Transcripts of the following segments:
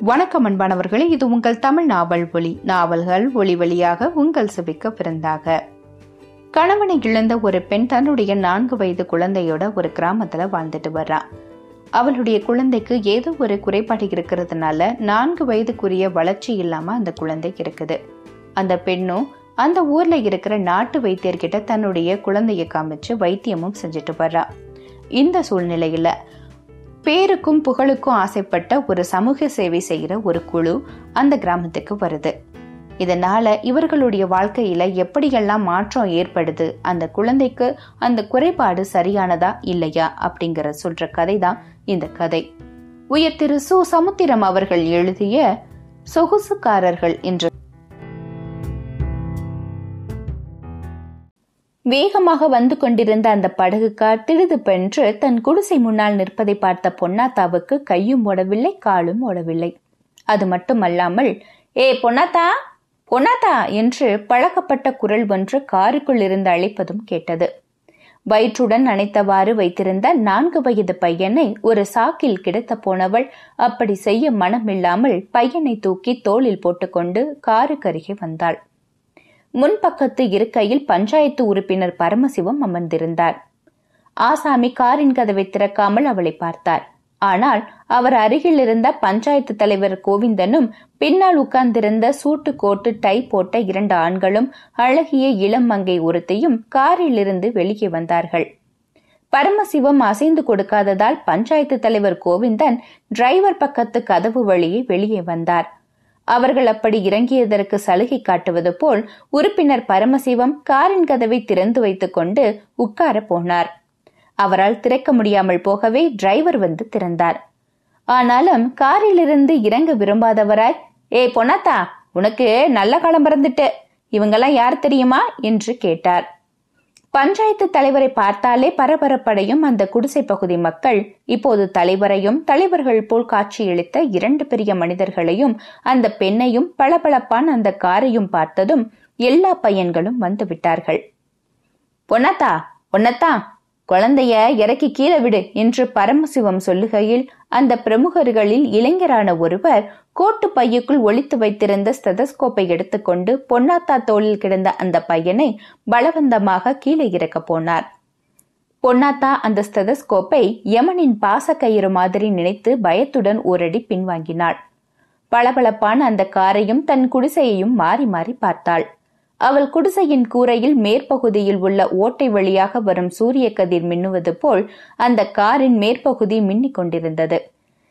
வணக்கம் அன்பானவர்களே இது உங்கள் தமிழ் நாவல் ஒளி நாவல்கள் ஒளி வழியாக உங்கள் செவிக்க பிறந்தாக. கணவனை இழந்த ஒரு பெண் தன்னுடைய நான்கு வயது குழந்தையோட ஒரு கிராமத்துல வாழ்ந்துட்டு வர்றா. அவளுடைய குழந்தைக்கு ஏதோ ஒரு குறைபாடு இருக்கிறதுனால நான்கு வயதுக்குரிய வளர்ச்சி இல்லாம அந்த குழந்தை இருக்குது. அந்த பெண்ணும் அந்த ஊர்ல இருக்கிற நாட்டு வைத்தியர்கிட்ட தன்னுடைய குழந்தைய காமிச்சு வைத்தியமும் செஞ்சுட்டு வர்றா. இந்த சூழ்நிலையில பேருக்கும் புகழுக்கும் ஆசைப்பட்ட ஒரு சமூக சேவை செய்கிற ஒரு குழு அந்த கிராமத்துக்கு வருது. இதனால இவர்களுடைய வாழ்க்கையில எப்படியெல்லாம் மாற்றம் ஏற்படுது அந்த குழந்தைக்கு அந்த குறைபாடு சரியானதா இல்லையா அப்படிங்கிற சொல்ற கதை தான் இந்த கதை. உயர் திரு சு. சமுத்திரம் அவர்கள் எழுதிய சொகுசுக்காரர்கள் என்ற வேகமாக வந்து கொண்டிருந்த அந்த படகுக்கார் திடுதுப்பென்று தன் குடிசை முன்னால் நிற்பதை பார்த்த பொன்னாத்தாவுக்கு கையும் ஓடவில்லை காலும் ஓடவில்லை. அது மட்டுமல்லாமல் ஏ பொன்னாத்தா பொன்னாத்தா என்று பழக்கப்பட்ட குரல் ஒன்று காருக்குள் இருந்து அழைப்பதும் கேட்டது. வயிற்றுடன் அணைத்தவாறு வைத்திருந்த நான்கு வயது பையனை ஒரு சாக்கில் கிடத்த போனவள் அப்படி செய்ய மனமில்லாமல் பையனை தூக்கி தோளில் போட்டுக்கொண்டு காருக்கு அருகே வந்தாள். முன்பக்கத்து இருக்கையில் பஞ்சாயத்து உறுப்பினர் பரமசிவம் அமர்ந்திருந்தார். ஆசாமி காரின் கதவை திறக்காமல் அவளை பார்த்தார். ஆனால் அவர் அருகில் இருந்த பஞ்சாயத்து தலைவர் கோவிந்தனும் பின்னால் உட்கார்ந்திருந்த சூட்டு கோட்டு டை போட்ட இரண்டு ஆண்களும் அழகிய இளம் மங்கை ஒருத்தையும் காரிலிருந்து வெளியே வந்தார்கள். பரமசிவம் அசைந்து கொடுக்காததால் பஞ்சாயத்து தலைவர் கோவிந்தன் டிரைவர் பக்கத்து கதவு வழியே வெளியே வந்தார். அவர்கள் அப்படி இறங்கியதற்கு சலுகை காட்டுவது போல் உறுப்பினர் பரமசிவம் காரின் கதவை திறந்து வைத்துக் கொண்டு உட்கார போனார். அவரால் திறக்க முடியாமல் போகவே டிரைவர் வந்து திறந்தார். ஆனாலும் காரிலிருந்து இறங்க விரும்பாதவராய் ஏ பொன்னாத்தா உனக்கு நல்ல காலம் பிறந்துட்டு இவங்கெல்லாம் யார் தெரியுமா? என்று கேட்டார். பஞ்சாயத்து தலைவரை பார்த்தாலே பரபரப்படையும் அந்த குடிசை பகுதி மக்கள். இப்போது தலைவரையும் தலைவர்கள் போல் காட்சியளித்த இரண்டு பெரிய மனிதர்களையும் அந்த பெண்ணையும் பளபளப்பான அந்த காரையும் பார்த்ததும் எல்லா பையன்களும் வந்து விட்டார்கள். பொன்னத்தா பொன்னத்தா! குழந்தைய இறக்கி கீழே விடு என்று பரமசிவம் சொல்லுகையில் அந்த பிரமுகர்களில் இளைஞரான ஒருவர் கோட்டு பையுக்குள் ஒளித்து வைத்திருந்த ஸ்டெதஸ்கோப்பை எடுத்துக்கொண்டு பொன்னாத்தா தோளில் கிடந்த அந்த பையனை பலவந்தமாக கீழே இறக்க போனார். பொன்னாத்தா அந்த ஸ்டெதஸ்கோப்பை யமனின் பாசக்கயிறு மாதிரி நினைத்து பயத்துடன் ஓரடி பின்வாங்கினாள். பளபளப்பான அந்த காரையும் தன் குடிசையையும் மாறி மாறி பார்த்தாள். அவள் குடிசையின் கூரையில் மேற்பகுதியில் உள்ள ஓட்டை வழியாக வரும் சூரிய கதிர் மின்னுவது போல் அந்த காரின் மேற்பகுதி மின்னிக் கொண்டிருந்தது.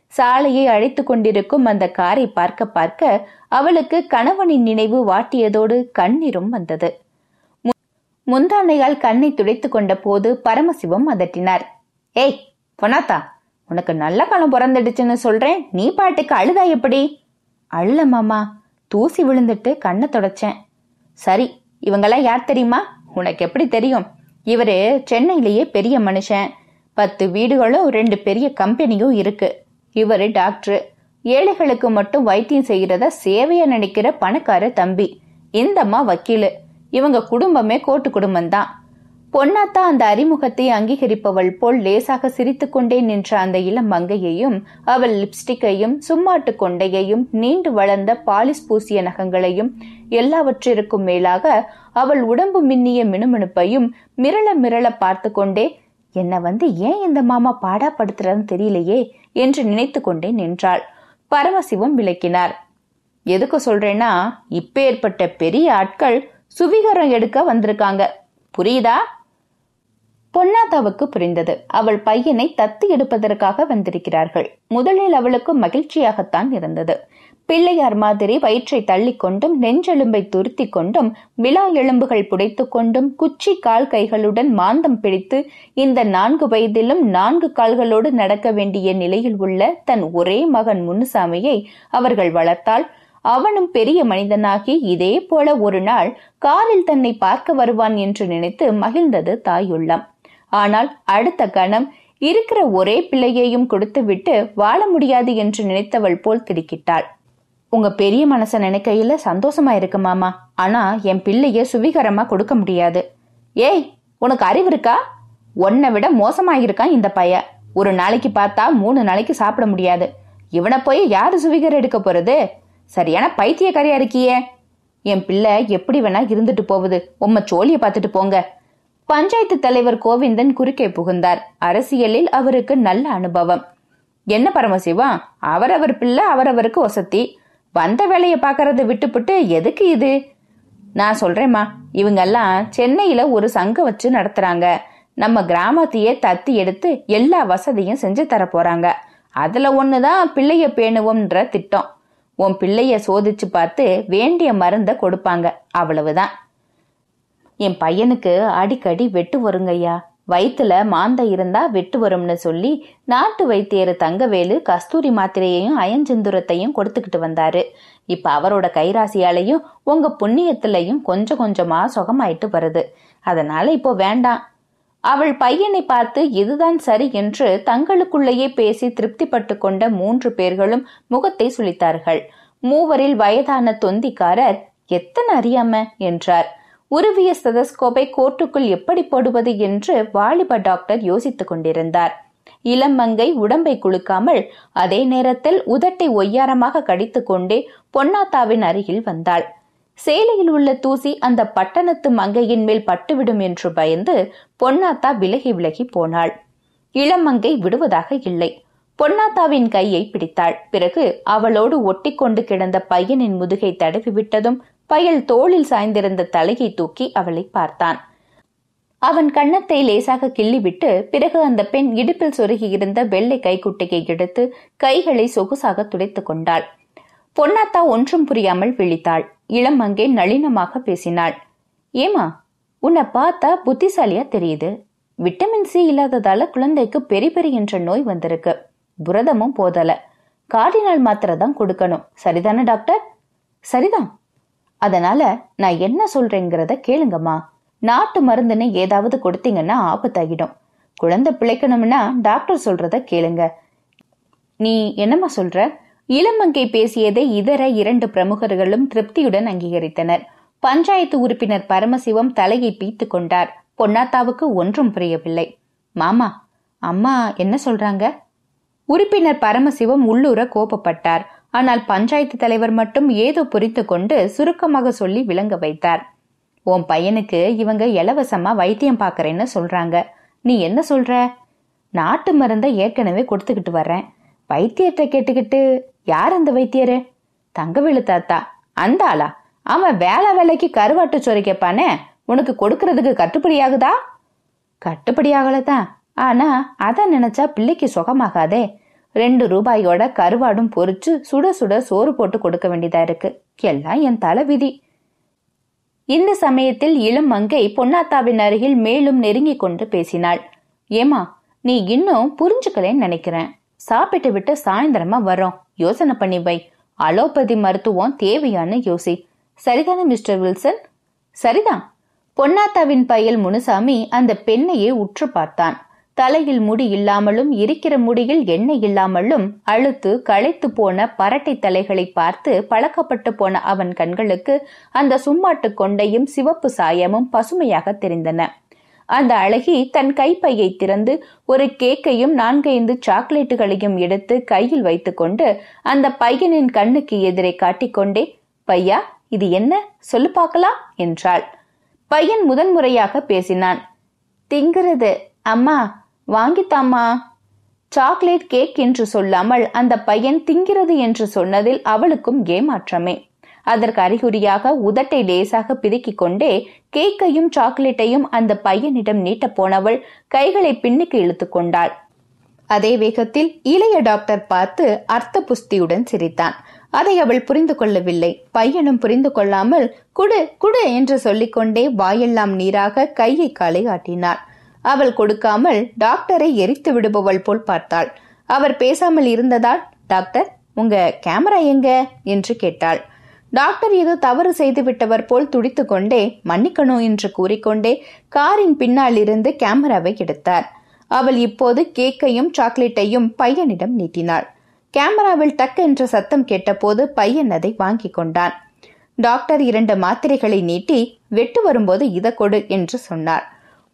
சாலையை அழைத்துக் கொண்டிருக்கும் அந்த காரை பார்க்க பார்க்க அவளுக்கு கணவனின் நினைவு வாட்டியதோடு கண்ணீரும் வந்தது. முந்தானையால் கண்ணை துடைத்துக் கொண்ட போது பரமசிவம் அதட்டினார். ஏய் பொனாத்தா உனக்கு நல்ல பணம் பிறந்துடுச்சுன்னு சொல்றேன். நீ பாட்டுக்கு அழுதா எப்படி? அழுல மாமா தூசி விழுந்துட்டு கண்ணை தொடச்சேன். சரி இவங்கெல்லாம் யார் தெரியுமா? உனக்கு எப்படி தெரியும்? இவரு சென்னையிலேயே பெரிய மனுஷன். பத்து வீடுகளும் ரெண்டு பெரிய கம்பெனியும் இருக்கு. இவரு டாக்டர். ஏழைகளுக்கு மட்டும் வைத்தியம் செய்கிறத சேவையை நினைக்கிற பணக்கார தம்பி. இந்தம்மா வக்கீலு. இவங்க குடும்பமே கோட்டு குடும்பம்தான். பொன்னாத்தா அந்த அறிமுகத்தை அங்கீகரிப்பவள் போல் லேசாக சிரித்துக்கொண்டே நின்ற அந்த இளம் மங்கையையும் அவள் லிப்ஸ்டிக்கையும் சும்மாட்டு கொண்டையையும் நீண்டு வளர்ந்த பாலிஸ் பூசிய நகங்களையும் எல்லாவற்றிற்கும் மேலாக அவள் உடம்பு மின்னிய மினுமினுப்பையும் மிரள மிரள பார்த்து கொண்டே என்ன வந்து ஏன் இந்த மாமா பாடாப்படுத்துறன்னு தெரியலையே? என்று நினைத்து கொண்டே நின்றாள். பரமசிவம் விளக்கினார். எதுக்கு சொல்றேன்னா இப்ப ஏற்பட்ட பெரிய ஆட்கள் சுவிகரம் எடுக்க வந்திருக்காங்க. புரியுதா? பொன்னாதாவுக்கு புரிந்தது. அவள் பையனை தத்து எடுப்பதற்காக வந்திருக்கிறார்கள். முதலில் அவளுக்கு மகிழ்ச்சியாகத்தான் இருந்தது. பிள்ளையார் மாதிரி வயிற்றை தள்ளிக்கொண்டும் நெஞ்செலும்பை துருத்தி கொண்டும் விழா எலும்புகள் புடைத்துக் கொண்டும் குச்சி கால் கைகளுடன் மாந்தம் பிடித்து இந்த நான்கு வயதிலும் நான்கு கால்களோடு நடக்க வேண்டிய நிலையில் உள்ள தன் ஒரே மகன் முனுசாமியை அவர்கள் வளர்த்தால் அவனும் பெரிய மனிதனாகி இதே போல ஒரு நாள் காரில் தன்னை பார்க்க வருவான் என்று நினைத்து மகிழ்ந்தது தாயுள்ளம். ஆனால் அடுத்த கணம் இருக்கிற ஒரே பிள்ளையையும் கொடுத்துவிட்டு வாழ முடியாது என்று நினைத்தவள் போல் திடுக்கிட்டாள். உங்க பெரிய மனச நினைக்கையில சந்தோஷமா இருக்கு மாமா. ஆனா என் பிள்ளைய சுவிகரமா கொடுக்க முடியாது. ஏய் உனக்கு அறிவு இருக்கா? உன்னை விட மோசமாயிருக்கான் இந்த பைய ஒரு நாளைக்கு பார்த்தா மூணு நாளைக்கு சாப்பிட முடியாது. இவனை போய் யாரு சுவிகர் எடுக்க போறது? சரியான பைத்தியக்காரியா இருக்கியே. என் பிள்ளை எப்படி வேணா இருந்துட்டு போகுது. உம்ம சோழிய பார்த்துட்டு போங்க. பஞ்சாயத்து தலைவர் கோவிந்தன் குறுக்கே புகுந்தார். அரசியலில் அவருக்கு நல்ல அனுபவம். என்ன பரமசிவா? அவரவர் பிள்ளை அவரவருக்கு வசதி. வந்த வேலையை பார்க்கறத விட்டுப்புட்டு எதுக்கு இது? நான் சொல்றேம்மா இவங்கெல்லாம் சென்னையில ஒரு சங்கம் வச்சு நடத்துறாங்க. நம்ம கிராமத்தையே தத்தி எடுத்து எல்லா வசதியும் செஞ்சு தர போறாங்க. அதுல ஒண்ணுதான் பிள்ளைய பேணுவோம்ன்ற திட்டம். உன் பிள்ளைய சோதிச்சு பார்த்து வேண்டிய மருந்த கொடுப்பாங்க. அவ்வளவுதான். என் பையனுக்கு அடிக்கடி வெட்டு வருங்கய்யா. வயிற்றுல மாந்த இருந்தா வெட்டு வரும்னு சொல்லி நாட்டு வைத்தியர் தங்கவேலு கஸ்தூரி மாத்திரையையும் அயஞ்செந்துரத்தையும் கொடுத்துக்கிட்டு வந்தாரு. இப்ப அவரோட கைராசியாலையும் உங்க புண்ணியத்திலையும் கொஞ்சம் கொஞ்சமா சுகமாயிட்டு வருது. அதனால இப்போ வேண்டாம். அவள் பையனை பார்த்து இதுதான் சரி என்று தங்களுக்குள்ளேயே பேசி திருப்திப்பட்டு கொண்ட மூன்று பேர்களும் முகத்தை சுழித்தார்கள். மூவரில் வயதான தொந்திக்காரர் எத்தனை அறியாம? என்றார். உருவிய ஸ்டெதஸ்கோப்பை கோர்ட்டுக்குள் எப்படி போடுவது என்று வாலிப டாக்டர் யோசித்துக் கொண்டிருந்தார். இளமங்கை உடம்பை குலுக்காமல் அதே நேரத்தில் உதட்டை ஒய்யாரமாக கடித்து கொண்டே பொன்னாத்தாவின் அருகில் வந்தாள். சேலையில் உள்ள தூசி அந்த பட்டணத்து மங்கையின் மேல் பட்டுவிடும் என்று பயந்து பொன்னாத்தா விலகி விலகி போனாள். இளமங்கை விடுவதாக இல்லை. பொன்னாத்தாவின் கையை பிடித்தாள். பிறகு அவளோடு ஒட்டிக்கொண்டு கிடந்த பையனின் முதுகை தடவி விட்டதும் பயல் தோளில் சாய்ந்திருந்த தலையை தூக்கி அவளை பார்த்தான். அவன் கன்னத்தை லேசாக கிள்ளிவிட்டு பிறகு அந்த பெண் இடுப்பில் சொருகியிருந்த வெள்ளை கைக்குட்டையை எடுத்து கைகளை சொகுசாக துடைத்துக் கொண்டாள். பொன்னாத்தா ஒன்றும் புரியாமல் விழித்தாள். இளம் அங்கே நளினமாக பேசினாள். ஏமா உன்னை பார்த்தா புத்திசாலியா தெரியுது. விட்டமின் சி இல்லாததால குழந்தைக்கு பெரி பெரி என்ற நோய் வந்திருக்கு. புரதமும் போதல. கார்டினால் மாத்திரை தான் கொடுக்கணும். சரிதானே டாக்டர்? சரிதான். அதனால நான் என்ன சொல்றேங்கிறத கேளுங்கம்மா. நாட்டு மருந்துன்னு ஏதாவது கொடுத்தீங்கன்னா ஆபத்தாகிடும் குழந்தை பிழைக்கணும்னா டாக்டர் சொல்றத கேளுங்க. நீ என்னம்மா சொல்ற? இளமங்கை பேசியதை இதர இரண்டு பிரமுகர்களும் திருப்தியுடன் அங்கீகரித்தனர். பஞ்சாயத்து உறுப்பினர் பரமசிவம் தலையை பீத்து கொண்டார். பொன்னாத்தாவுக்கு ஒன்றும் புரியவில்லை. மாமா அம்மா என்ன சொல்றாங்க? உறுப்பினர் பரமசிவம் உள்ளூர கோபப்பட்டார். ஆனால் பஞ்சாயத்து தலைவர் மட்டும் ஏதோ புரித்து கொண்டு சுருக்கமாக சொல்லி விளங்க வைத்தார். உன் பையனுக்கு இவங்க இலவசமா வைத்தியம் பாக்குறேன்னு சொல்றாங்க. நீ என்ன சொல்ற? நாட்டு மருந்தை ஏற்கனவே கொடுத்துக்கிட்டு வர்றேன். வைத்தியத்தை கேட்டுக்கிட்டு யார் அந்த வைத்தியரு? தங்கவேலு தாத்தா அந்த ஆளா? அவன் வேலை வேலைக்கு கருவாட்டு சோறு கேட்பானே? உனக்கு கொடுக்கறதுக்கு கட்டுப்படியாகுதா கட்டுப்படியாகலதான் ஆனா அத நினைச்சா பிள்ளைக்கு சுகமாகாதே. ரெண்டு ரூபாயோட கருவாடும் பொறிச்சு சுட சுட சோறு போட்டு கொடுக்க வேண்டியதா இருக்கு. எல்லாம் என் தலை விதி இந்த சமயத்தில் இளம் மங்கை பொன்னாத்தாவின் அருகில் மேலும் நெருங்கிக் கொண்டு பேசினாள். ஏமா நீ இன்னும் புரிஞ்சுக்கலேன்னு நினைக்கிறேன். சாப்பிட்டு விட்டு சாயந்தரமா வரோம் யோசனை பண்ணி வை. அலோபதி மருத்துவம் தேவையான்னு யோசி. சரிதானே மிஸ்டர் வில்சன்? சரிதான். பொன்னாத்தாவின் பையல் முனுசாமி அந்த பெண்ணையே உற்று பார்த்தான். தலையில் முடி இல்லாமலும் இருக்கிற முடியில் எண்ணெய் இல்லாமலும் அழுத்து களைத்து போன பரட்டை தலைகளை பார்த்து பழக்கப்பட்டு போன அவன் கண்களுக்கு அந்த சும்மாட்டு கொண்டையும் சிவப்பு சாயமும் பசுமையாக தெரிந்தன. அந்த அழகி தன் கைப்பையை திறந்து ஒரு கேக்கையும் நான்கைந்து சாக்லேட்டுகளையும் எடுத்து கையில் வைத்துக்கொண்டு அந்த பையனின் கண்ணுக்கு எதிரே காட்டிக்கொண்டே பையா இது என்ன? சொல்லு பார்க்கலாம் என்றாள். பையன் முதன் முறையாக பேசினான். திங்கிறது அம்மா வாங்கித்தாமா சாக்லேட் கேக் என்று சொல்லாமல் அந்த பையன் திங்கிறது என்று சொன்னதில் அவளுக்கும் ஏமாற்றமே. அதற்கு அறிகுறியாக உதட்டை லேசாக பிதுக்கிக் கொண்டே கேக்கையும் சாக்லேட்டையும் அந்த பையனிடம் நீட்டப் போனவள் கைகளை பின்னுக்கு இழுத்துக்கொண்டாள் அதே வேகத்தில் இளைய டாக்டர் பார்த்து அர்த்த புஸ்தியுடன் சிரித்தான். அதை அவள் புரிந்து கொள்ளவில்லை. பையனும் புரிந்து கொள்ளாமல் குடு குடு என்று சொல்லிக்கொண்டே வாயெல்லாம் நீராக கையை காலை ஆட்டினாள். அவள் கொடுக்காமல் டாக்டரை எரித்து விடுபவள் போல் பார்த்தாள். அவர் பேசாமல் இருந்ததால் டாக்டர் உங்க கேமரா எங்க? என்று கேட்டாள். டாக்டர் ஏதோ தவறு செய்து விட்டவர் போல் துடித்து கொண்டே மன்னிக்கணும் என்று கூறிக்கொண்டே காரின் பின்னால் இருந்து கேமராவை எடுத்தார். அவள் இப்போது கேக்கையும் சாக்லேட்டையும் பையனிடம் நீட்டினாள். கேமராவில் டக் என்ற சத்தம் கேட்டபோது பையன் அதை வாங்கி கொண்டான். டாக்டர் இரண்டு மாத்திரைகளை நீட்டி வெட்டு வரும்போது இத கொடு என்று சொன்னார்.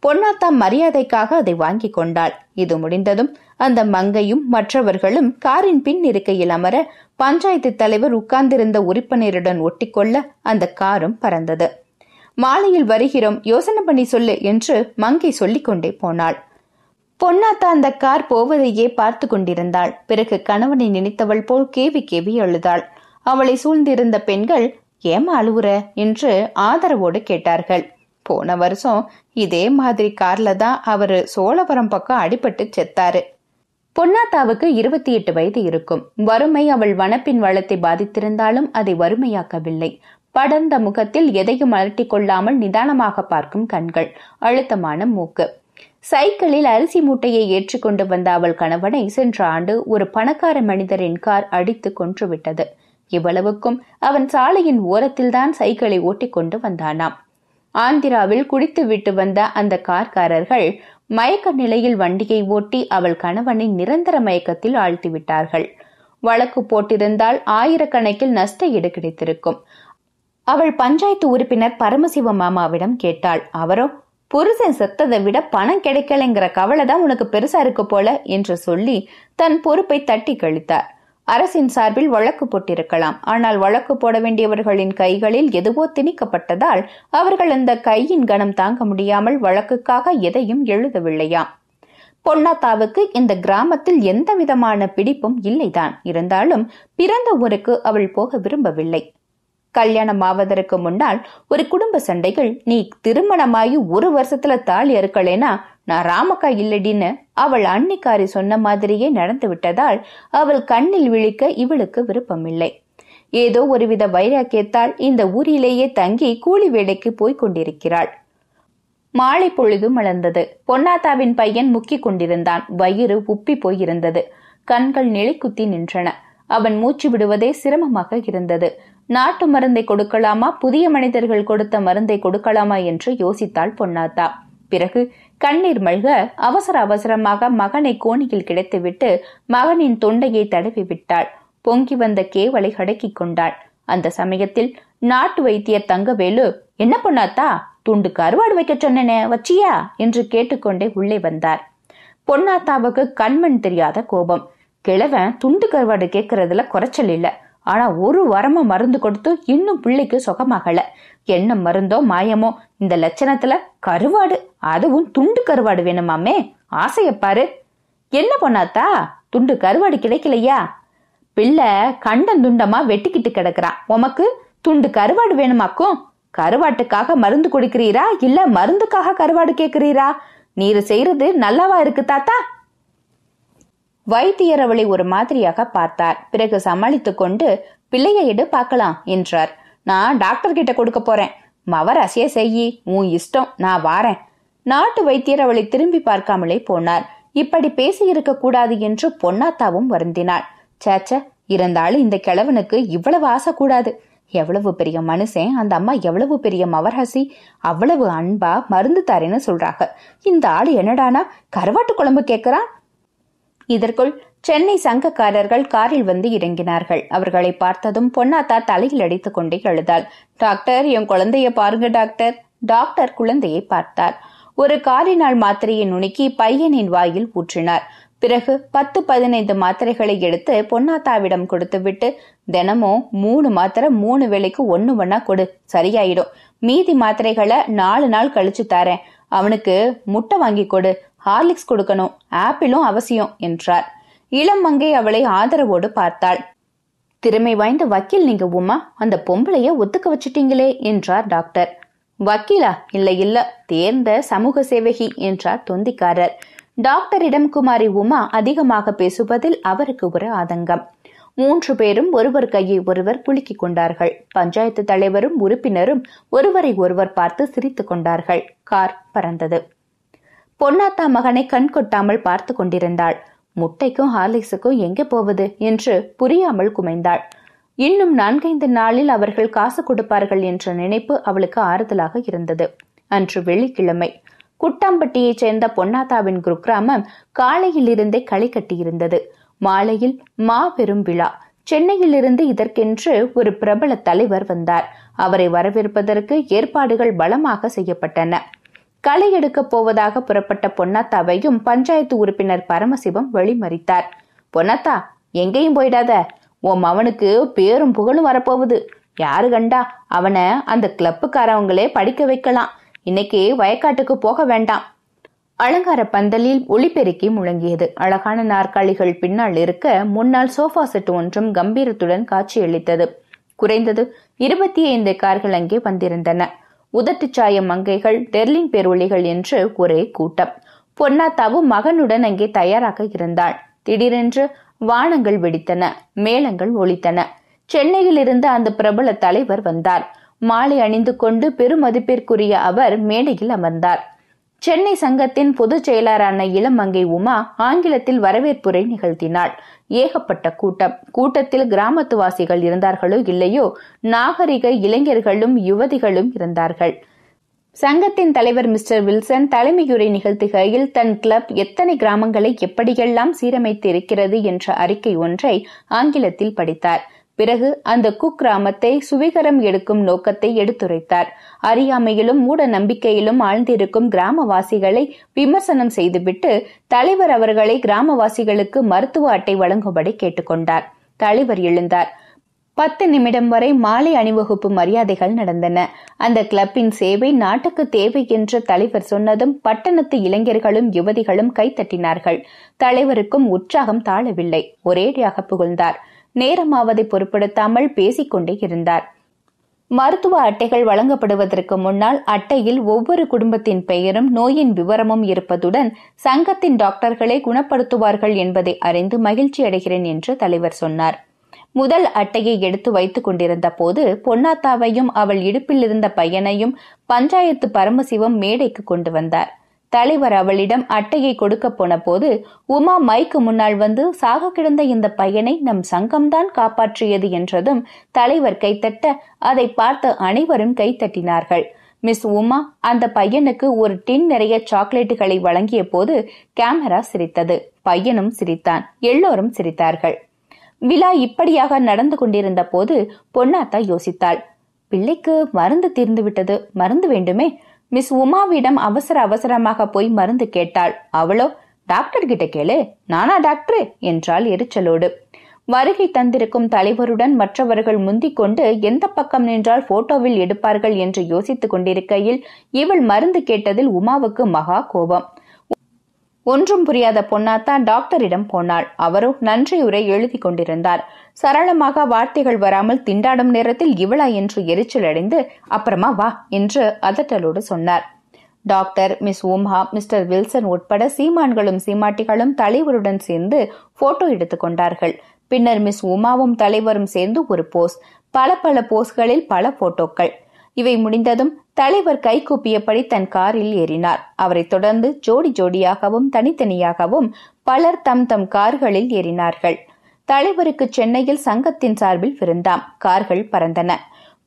பொன்னாத்தா மரியாதைக்காக அதை வாங்கி கொண்டாள். இது முடிந்ததும் அந்த மங்கையும் மற்றவர்களும் காரின் பின் இருக்கையில் அமர பஞ்சாயத்து தலைவர் உட்கார்ந்திருந்த உறுப்பினருடன் ஒட்டிக்கொள்ள அந்த காரும் பறந்தது. மாலையில் வருகிறோம் யோசனை பண்ணி சொல்லு என்று மங்கை சொல்லிக் கொண்டே போனாள். பொன்னாத்தா அந்த கார் போவதையே பார்த்து கொண்டிருந்தாள். பிறகு கணவனை நினைத்தவள் போல் கேவி கேவி அழுதாள். அவளை சூழ்ந்திருந்த பெண்கள் ஏமா அழுவுற? என்று ஆதரவோடு கேட்டார்கள். போன வருஷம் இதே மாதிரி கார்ல தான் அவரு சோழவரம் பக்கம் அடிபட்டு செத்தாரு. பொன்னாத்தாவுக்கு இருபத்தி எட்டு வயது இருக்கும். வறுமை அவள் வனப்பின் வளத்தை பாதித்திருந்தாலும் அதை வறுமையாக்கவில்லை. படர்ந்த முகத்தில் எதையும் அலட்டிக் கொள்ளாமல் நிதானமாக பார்க்கும் கண்கள் அழுத்தமான மூக்கு. சைக்கிளில் அரிசி மூட்டையை ஏற்றிக்கொண்டு வந்த அவள் கணவனை சென்ற ஆண்டு ஒரு பணக்கார மனிதரின் கார் அடித்து கொன்றுவிட்டது இவ்வளவுக்கும் அவன் சாலையின் ஓரத்தில்தான் சைக்கிளை ஓட்டிக்கொண்டு வந்தானாம். ஆந்திராவில் குடித்து விட்டு வந்த அந்த கார்காரர்கள் மயக்க நிலையில் வண்டியை ஓட்டி அவள் கணவனை நிரந்தர மயக்கத்தில் ஆழ்த்திவிட்டார்கள். வழக்கு போட்டிருந்தால் ஆயிரக்கணக்கில் நஷ்ட ஈடு கிடைத்திருக்கும். அவள் பஞ்சாயத்து உறுப்பினர் பரமசிவ மாமாவிடம் கேட்டாள் அவரோ புருஷன் செத்ததை விட பணம் கிடைக்கலைங்கிற கவலை தான் உனக்கு பெருசா இருக்கு போல? என்று சொல்லி தன் பொறுப்பை தட்டி கழித்தார். அரசின் சார்பில் வழக்கு போட்டிருக்கலாம். ஆனால் வழக்கு போட வேண்டியவர்களின் கைகளில் எதுவோ திணிக்கப்பட்டதால் அவர்கள் அந்த கையின் கனம் தாங்க முடியாமல் வழக்குக்காக எதையும் எழுதவில்லையாம் பொன்னாத்தாவுக்கு இந்த கிராமத்தில் எந்த விதமான பிடிப்பும் இல்லைதான். இருந்தாலும் பிறந்த ஊருக்கு அவள் போக விரும்பவில்லை. கல்யாணம் ஆவதற்கு முன்னால் ஒரு குடும்ப சண்டைகள் நீ திருமணமாகி ஒரு வருஷத்துல தாலி அறுக்கலேனா நான் ராமக்கா இல்லடின்னு அவள் அன்னிக்காரி சொன்ன மாதிரியே நடந்து விட்டதால் அவள் கண்ணில் விழிக்க இவளுக்கு விருப்பமில்லை. ஏதோ ஒருவித வைராக்கியத்தால் இந்த ஊரிலேயே தங்கி கூலி வேலைக்கு போய்க் கொண்டிருக்கிறாள். மாலை பொழுது மலர்ந்தது. பொன்னாத்தாவின் பையன் முக்கிக் கொண்டிருந்தான். வயிறு உப்பி போயிருந்தது. கண்கள் நிலைக்குத்தி நின்றன. அவன் மூச்சு விடுவதே சிரமமாக இருந்தது. நாட்டு மருந்தை கொடுக்கலாமா? புதிய மனிதர்கள் கொடுத்த மருந்தை கொடுக்கலாமா? என்று யோசித்தாள் பொன்னாத்தா. பிறகு கண்ணீர் மல்க அவசர அவசரமாக மகனை கோணியில் கிடைத்துவிட்டு மகனின் தொண்டையை தடவி விட்டாள் பொங்கி வந்த கேவலை அடக்கிக் கொண்டாள். அந்த சமயத்தில் நாட்டு வைத்தியர் தங்கவேலு என்ன பொன்னாத்தா துண்டு கருவாடு வைக்க சொன்னனே வச்சியா? என்று கேட்டுக்கொண்டே உள்ளே வந்தார். பொன்னாத்தாவுக்கு கண்மண் தெரியாத கோபம். கிழவன் துண்டு கருவாடு கேட்கறதுல குறைச்சல் இல்ல. ஆனா ஒரு வரம மருந்து கொடுத்து இன்னும் பிள்ளைக்கு சுகமாகல. என்ன மருந்தோ மாயமோ இந்த லட்சணத்துல கருவாடு. அதுவும் துண்டு கருவாடு வேணுமாமே ஆசையப்பாரு என்ன பொண்ணாத்தா? துண்டு கருவாடு கிடைக்கலையா? பிள்ளை கண்டம் துண்டமா வெட்டிக்கிட்டு கிடக்குறான் உமக்கு துண்டு கருவாடு வேணுமாக்கும்? கருவாட்டுக்காக மருந்து கொடுக்கிறீரா? இல்ல மருந்துக்காக கருவாடு கேக்குறீரா? நீர் செய்யறது நல்லாவா இருக்கு தாத்தா? வைத்தியர் அவளை ஒரு மாதிரியாக பார்த்தார். பிறகு சமாளித்துக் கொண்டு பிள்ளைய எடு பார்க்கலாம் என்றார். நான் டாக்டர் கிட்ட கொடுக்க போறேன். மவர் அசைய செய்யி உன் இஷ்டம் நான் வாரேன். நாட்டு வைத்தியர் அவளை திரும்பி பார்க்காமலே போனார். இப்படி பேசி இருக்க கூடாது என்று பொன்னாத்தாவும் வருந்தினாள். சேச்ச இருந்தாலும் இந்த கிழவனுக்கு இவ்வளவு ஆசை கூடாது எவ்வளவு பெரிய மனுஷன் அந்த அம்மா எவ்வளவு பெரிய மவர்ஹசி அவ்வளவு அன்பா மருந்து தாரேன்னு சொல்றாங்க. இந்த ஆள் என்னடானா கருவாட்டு குழம்பு கேக்குறான்? இதற்குள் சென்னை சங்கக்காரர்கள் காரில் வந்து இறங்கினார்கள். அவர்களை பார்த்ததும் பொன்னாத்தா தலையில் அடித்துக் கொண்டே எழுதாள் டாக்டர் என் குழந்தைய பாருங்க டாக்டர். டாக்டர் குழந்தையை பார்த்தார். ஒரு காரினால் மாத்திரையை நுணுக்கி பையனின் வாயில் ஊற்றினார். பிறகு பத்து பதினைந்து மாத்திரைகளை எடுத்து பொன்னாத்தாவிடம் கொடுத்துவிட்டு தினமும் மூணு மாத்திரை மூணு வேளைக்கு ஒன்னு ஒன்னா கொடு. சரியாயிடும். மீதி மாத்திரைகளை நாலு நாள் கழிச்சு தரேன். அவனுக்கு முட்டை வாங்கி கொடு. ஹார்லிக்ஸ் கொடுக்கணும். ஆப்பிளும் அவசியம் என்றார். இளம் மங்கை அவளை ஆதரவோடு பார்த்தாள். திறமை வாய்ந்த வக்கீல் நீங்க உமா. அந்த பொம்பளைய ஒத்துக்க வச்சிட்டீங்களே என்றார் டாக்டர். வக்கீலா? இல்ல இல்ல. தேர்ந்த சமூக சேவகி என்றார் தொந்திக்காரர். டாக்டரிடம் குமாரி உமா அதிகமாக பேசுவதில் அவருக்கு ஒரு ஆதங்கம். மூன்று பேரும் ஒருவர் கையை ஒருவர் குலுக்கிக் கொண்டார்கள். பஞ்சாயத்து தலைவரும் உறுப்பினரும் ஒருவரை ஒருவர் பார்த்து சிரித்துக் கொண்டார்கள். கார் பறந்தது. பொன்னாத்தா மகனை கண் கொட்டாமல் பார்த்து கொண்டிருந்தாள். முட்டைக்கும் ஹார்லிக்ஸுக்கும் எங்கே போவது? என்று புரியாமல் குமைந்தாள். இன்னும் நான்கைந்து நாளில் அவர்கள் காசு கொடுப்பார்கள் என்ற நினைப்பு அவளுக்கு ஆறுதலாக இருந்தது. அன்று வெள்ளிக்கிழமை. குட்டாம்பட்டியைச் சேர்ந்த பொன்னாத்தாவின் குருக்கிராமம் காலையிலிருந்தே களை கட்டியிருந்தது. மாலையில் மாபெரும் விழா. சென்னையிலிருந்து இதற்கென்று ஒரு பிரபல தலைவர் வந்தார். அவரை வரவேற்பதற்கு ஏற்பாடுகள் பலமாக செய்யப்பட்டன. களை எடுக்கப் போவதாக புறப்பட்ட பொன்னாத்தாவையும் பஞ்சாயத்து உறுப்பினர் பரமசிவம் வழிமறித்தார். பொன்னாத்தா எங்கேயும் போயிடாத. உன் மவனுக்கு பேரும் புகழும் வரப்போகுது. யாரு கண்டா அவனை அந்த கிளப்புக்காரவங்களே படிக்க வைக்கலாம். இன்னைக்கு வயக்காட்டுக்கு போக வேண்டாம். அலங்கார பந்தலில் ஒளிபெருக்கி முழங்கியது. அழகான நாற்காலிகள் பின்னால் இருக்க முன்னால் சோஃபா செட் ஒன்றும் கம்பீரத்துடன் காட்சியளித்தது. குறைந்தது இருபத்தி ஐந்து கார்கள் அங்கே வந்திருந்தன. உதட்டுச்சாய மங்கைகள் டெர்லிங் பேரொழிகள் என்று ஒரே கூட்டம். பொன்னாத்தாவும் மகனுடன் அங்கே தயாராக இருந்தாள். திடீரென்று வானங்கள் வெடித்தன மேளங்கள் ஒழித்தன சென்னையில் இருந்து அந்த பிரபல தலைவர் வந்தார். மாலை அணிந்து கொண்டு பெருமதிப்பிற்குரிய அவர் மேடையில் அமர்ந்தார். சென்னை சங்கத்தின் பொதுச் செயலரான இளமங்கை உமா ஆங்கிலத்தில் வரவேற்புரை நிகழ்த்தினாள். ஏகப்பட்ட கூட்டம். கூட்டத்தில் கிராமத்துவாசிகள் இருந்தார்களோ இல்லையோ நாகரிக இளைஞர்களும் யுவதிகளும் இருந்தார்கள். சங்கத்தின் தலைவர் மிஸ்டர் வில்சன் தலைமையுரை நிகழ்த்துகையில் தன் கிளப் எத்தனை கிராமங்களை எப்படியெல்லாம் சீரமைத்து இருக்கிறது என்ற அறிக்கை ஒன்றை ஆங்கிலத்தில் படித்தார். பிறகு அந்த குக்கிராமத்தை சுவிகரம் எடுக்கும் நோக்கத்தை எடுத்துரைத்தார். அறியாமையிலும் மூட நம்பிக்கையிலும் ஆழ்ந்திருக்கும் கிராமவாசிகளை விமர்சனம் செய்துவிட்டு தலைவர் அவர்களை கிராமவாசிகளுக்கு மருத்துவ அட்டை வழங்கும்படி கேட்டுக்கொண்டார். தலைவர் எழுந்தார். பத்து நிமிடம் வரை மாலை அணிவகுப்பு மரியாதைகள் நடந்தன. அந்த கிளப்பின் சேவை நாட்டுக்கு தேவை என்று தலைவர் சொன்னதும் பட்டணத்து இளைஞர்களும் யுவதிகளும் கைத்தட்டினார்கள் தலைவருக்கும் உற்சாகம் தாழவில்லை. ஒரேடியாக புகழ்ந்தார். நேரமாவதை பொருட்படுத்தாமல் பேசிக்கொண்டே இருந்தார். மருத்துவ அட்டைகள் வழங்கப்படுவதற்கு முன்னால் அட்டையில் ஒவ்வொரு குடும்பத்தின் பெயரும் நோயின் விவரமும் இருப்பதுடன் சங்கத்தின் டாக்டர்களே குணப்படுத்துவார்கள் என்பதை அறிந்து மகிழ்ச்சி அடைகிறேன் என்று தலைவர் சொன்னார். முதல் அட்டையை எடுத்து வைத்துக் கொண்டிருந்த போது பொன்னாத்தாவையும் அவள் இடுப்பில் இருந்த பையனையும் பஞ்சாயத்து பரமசிவம் மேடைக்கு கொண்டு வந்தார். தலைவர் அவளிடம் அட்டையை கொடுக்க போன போது உமா மைக்கு முன்னால் வந்து சாக கிடந்த இந்த பையனை நம் சங்கம்தான் காப்பாற்றியது என்றதும் தலைவர் கைத்தட்ட அதை பார்த்து அனைவரும் கைத்தட்டினார்கள். மிஸ் உமா அந்த பையனுக்கு ஒரு டின் நிறைய சாக்லேட்டுகளை வழங்கிய போது கேமரா சிரித்தது. பையனும் சிரித்தான். எல்லோரும் சிரித்தார்கள். விழா இப்படியாக நடந்து கொண்டிருந்த போது பொன்னாத்தா யோசித்தாள். பிள்ளைக்கு மருந்து தீர்ந்து விட்டது. மருந்து வேண்டுமே? மிஸ் உமாவிடம் அவசர அவசரமாக போய் மருந்து கேட்டாள். அவளோ? டாக்டர் கிட்ட கேளு. நானா டாக்டர்? என்றாள் எரிச்சலோடு. வருகை தந்திருக்கும் தலைவருடன் மற்றவர்கள் முந்திக் கொண்டு எந்த பக்கம் நின்றால் போட்டோவில் எடுப்பார்கள் என்று யோசித்துக் கொண்டிருக்கையில் இவள் மருந்து கேட்டதில் உமாவுக்கு மகா கோபம். ஒன்றும் புரியாத பொன்னாத்தா டாக்டரிடம் போனாள். அவரோ நன்றியுரை எழுதி கொண்டிருந்தார். சரளமாக வார்த்தைகள் வராமல் திண்டாடும் நேரத்தில் இவளா என்று எரிச்சல் அடைந்து அப்புறமா வா என்று அதட்டலோடு சொன்னார். Doctor miss Uma mister Wilson உட்பட சீமான்களும் சீமாட்டிகளும் தலைவருடன் சேர்ந்து போட்டோ எடுத்துக் கொண்டார்கள். பின்னர் மிஸ் உமாவும் தலைவரும் சேர்ந்து ஒரு போஸ் பல பல போஸ்களில் பல போட்டோக்கள். இவை முடிந்ததும் தலைவர் கை கூப்பியபடி தன் காரில் ஏறினார். அவரைத் தொடர்ந்து ஜோடி ஜோடியாகவும் தனித்தனியாகவும் பலர் தம் தம் கார்களில் ஏறினார்கள். தலைவருக்கு சென்னையில் சங்கத்தின் சார்பில் விருந்தாம். கார்கள் பறந்தன.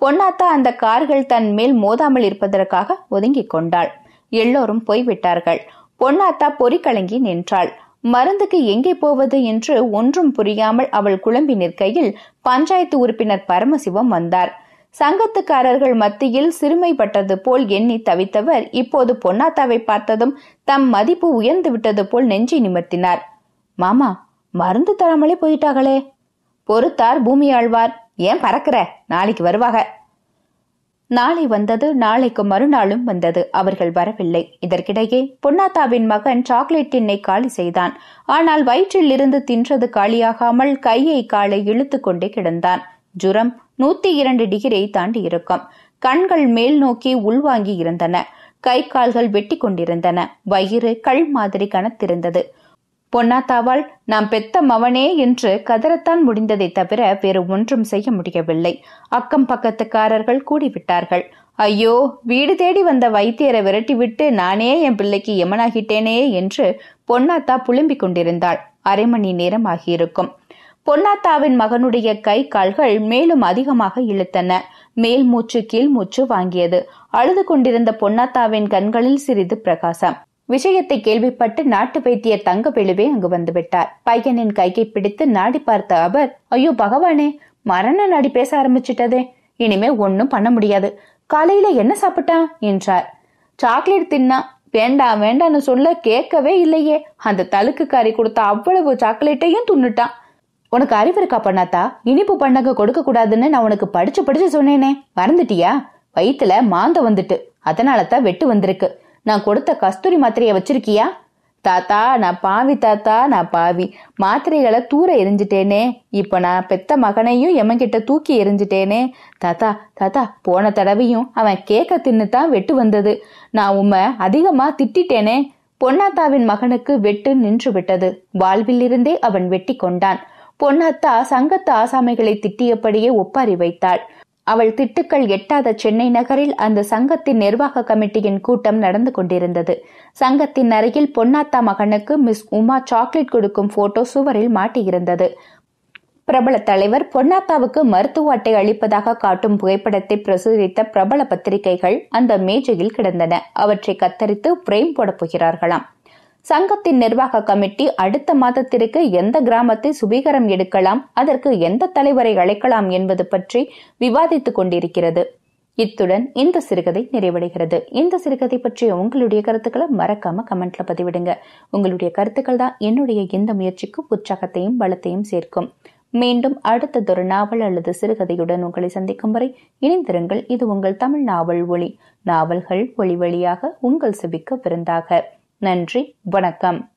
பொன்னாத்தா அந்த கார்கள் தன் மேல் மோதாமல் இருப்பதற்காக ஒதுங்கிக் கொண்டாள். எல்லோரும் போய்விட்டார்கள். பொன்னாத்தா பொறிக்கலங்கி நின்றாள். மருந்துக்கு எங்கே போவது என்று ஒன்றும் புரியாமல் அவள் குழம்பி நிற்கையில் பஞ்சாயத்து உறுப்பினர் பரமசிவம் வந்தார். சங்கத்துக்காரர்கள் மத்தியில் சிறுமைப்பட்டது போல் எண்ணி தவித்தவர் இப்போது பொன்னாத்தாவை பார்த்ததும் தம் மதிப்பு உயர்ந்து விட்டது போல் நெஞ்சை நிமிர்த்தினார். மாமா மருந்து தராமலே போயிட்டாங்களே பொறுத்தார் பூமி ஆழ்வார். ஏன் பறக்கிற? நாளைக்கு வருவாக. நாளை வந்தது நாளைக்கு மறுநாளும் வந்தது. அவர்கள் வரவில்லை. இதற்கிடையே பொன்னாத்தாவின் மகன் சாக்லேட் டின்னை காலி செய்தான். ஆனால் வயிற்றில் இருந்து தின்றது காலியாகாமல் கையை காலை இழுத்து கொண்டே கிடந்தான். ஜுரம் நூத்தி இரண்டு டிகிரியை தாண்டி இருக்கும். கண்கள் மேல் நோக்கி உள்வாங்கி இருந்தன. கை கால்கள் வெட்டி கொண்டிருந்தன. வயிறு கள் மாதிரி கனத்திருந்தது. பொன்னாத்தாவால் நாம் பெத்த மவனே என்று கதறத்தான் முடிந்ததை தவிர வேறு ஒன்றும் செய்ய முடியவில்லை. அக்கம் பக்கத்துக்காரர்கள் கூடிவிட்டார்கள். ஐயோ வீடு தேடி வந்த வைத்தியரை விரட்டிவிட்டு நானே என் பிள்ளைக்கு எமனாகிட்டேனே என்று பொன்னாத்தா புலம்பிக் கொண்டிருந்தாள். அரை மணி நேரம் ஆகியிருக்கும் பொன்னாத்தாவின் மகனுடைய கை கால்கள் மேலும் அதிகமாக இழுத்தன. மேல் மூச்சு கீழ் மூச்சு வாங்கியது. அழுது கொண்டிருந்த பொன்னாத்தாவின் கண்களில் சிறிது பிரகாசம். விஷயத்தை கேள்விப்பட்டு நாட்டு வைத்தியர் தங்கவேலுவே அங்கு வந்துவிட்டார். பையனின் கையை பிடித்து நாடி பார்த்த அவர் ஐயோ பகவானே மரண நாடி பேச ஆரம்பிச்சிட்டதே. இனிமே ஒன்னும் பண்ண முடியாது. காலையில என்ன சாப்பிட்டான்? என்றார். சாக்லேட் தின்னா. வேண்டாம் வேண்டாம்னு சொல்ல கேட்கவே இல்லையே. அந்த தலுக்குக்காரி கொடுத்த அவ்வளவு சாக்லேட்டையும் துண்ணுட்டான் உனக்கு அறிவு இருக்கா பண்ணாத்தா இனிப்பு பண்ணங்க கொடுக்க கூடாதுன்னு நான் உனக்கு படிச்சு படிச்சு சொன்னேனே. மறந்துட்டியா? வயித்துல மாந்த வந்துட்டு. அதனால தான் வெட்டு வந்திருக்கு. நான் கொடுத்த கஸ்தூரி மாத்திரைய வச்சிருக்கியா? தாத்தா நான் பாவி தாத்தா நான் பாவி. மாத்திரைகளை தூர எரிஞ்சிட்டேனே. இப்ப நான் பெத்த மகனையும் எமன்கிட்ட தூக்கி எரிஞ்சிட்டேனே. தாத்தா தாத்தா போன தடவையும் அவன் கேக்க தின்னுதான் வெட்டு வந்தது. நான் உம்மை அதிகமா திட்டிட்டேனே. பொன்னாத்தாவின் மகனுக்கு வெட்டு நின்று விட்டது. வாழ்விலிருந்தே அவன் வெட்டி கொண்டான். பொன்னாத்தா சங்கத்து ஆசாமிகளை திட்டியபடியே ஒப்பாரி வைத்தாள். அவள் திட்டுக்கள் எட்டாத சென்னை நகரில் அந்த சங்கத்தின் நிர்வாக கமிட்டியின் கூட்டம் நடந்து கொண்டிருந்தது. சங்கத்தின் அருகில் பொன்னாத்தா மகனுக்கு மிஸ் உமா சாக்லேட் கொடுக்கும் போட்டோ சுவரில் மாட்டியிருந்தது. பிரபல தலைவர் பொன்னாத்தாவுக்கு மருத்துவ அட்டை அளிப்பதாக காட்டும் புகைப்படத்தை பிரசுரித்த பிரபல பத்திரிகைகள் அந்த மேஜையில் கிடந்தன. அவற்றை கத்தரித்து பிரேம் போடப் போகிறார்களாம். சங்கத்தின் நிர்வாக கமிட்டி அடுத்த மாதத்திற்கு எந்த கிராமத்தை சுபீகரம் எடுக்கலாம் அதற்கு எந்த தலைவரை அழைக்கலாம் என்பது பற்றி விவாதித்துக் கொண்டிருக்கிறது. இத்துடன் இந்த சிறுகதை நிறைவடைகிறது. இந்த சிறுகதை பற்றிய உங்களுடைய கருத்துக்களை மறக்காம கமெண்ட்ல பதிவிடுங்க. உங்களுடைய கருத்துக்கள் தான் என்னுடைய இந்த முயற்சிக்கு உற்சாகத்தையும் பலத்தையும் சேர்க்கும். மீண்டும் அடுத்ததொரு நாவல் அல்லது சிறுகதையுடன் உங்களை சந்திக்கும் வரை இணைந்திருங்கள். இது உங்கள் தமிழ் நாவல் ஒளி. நாவல்கள் ஒளி வழியாக உங்கள் செவிக்க விருந்தாக. நன்றி வணக்கம்.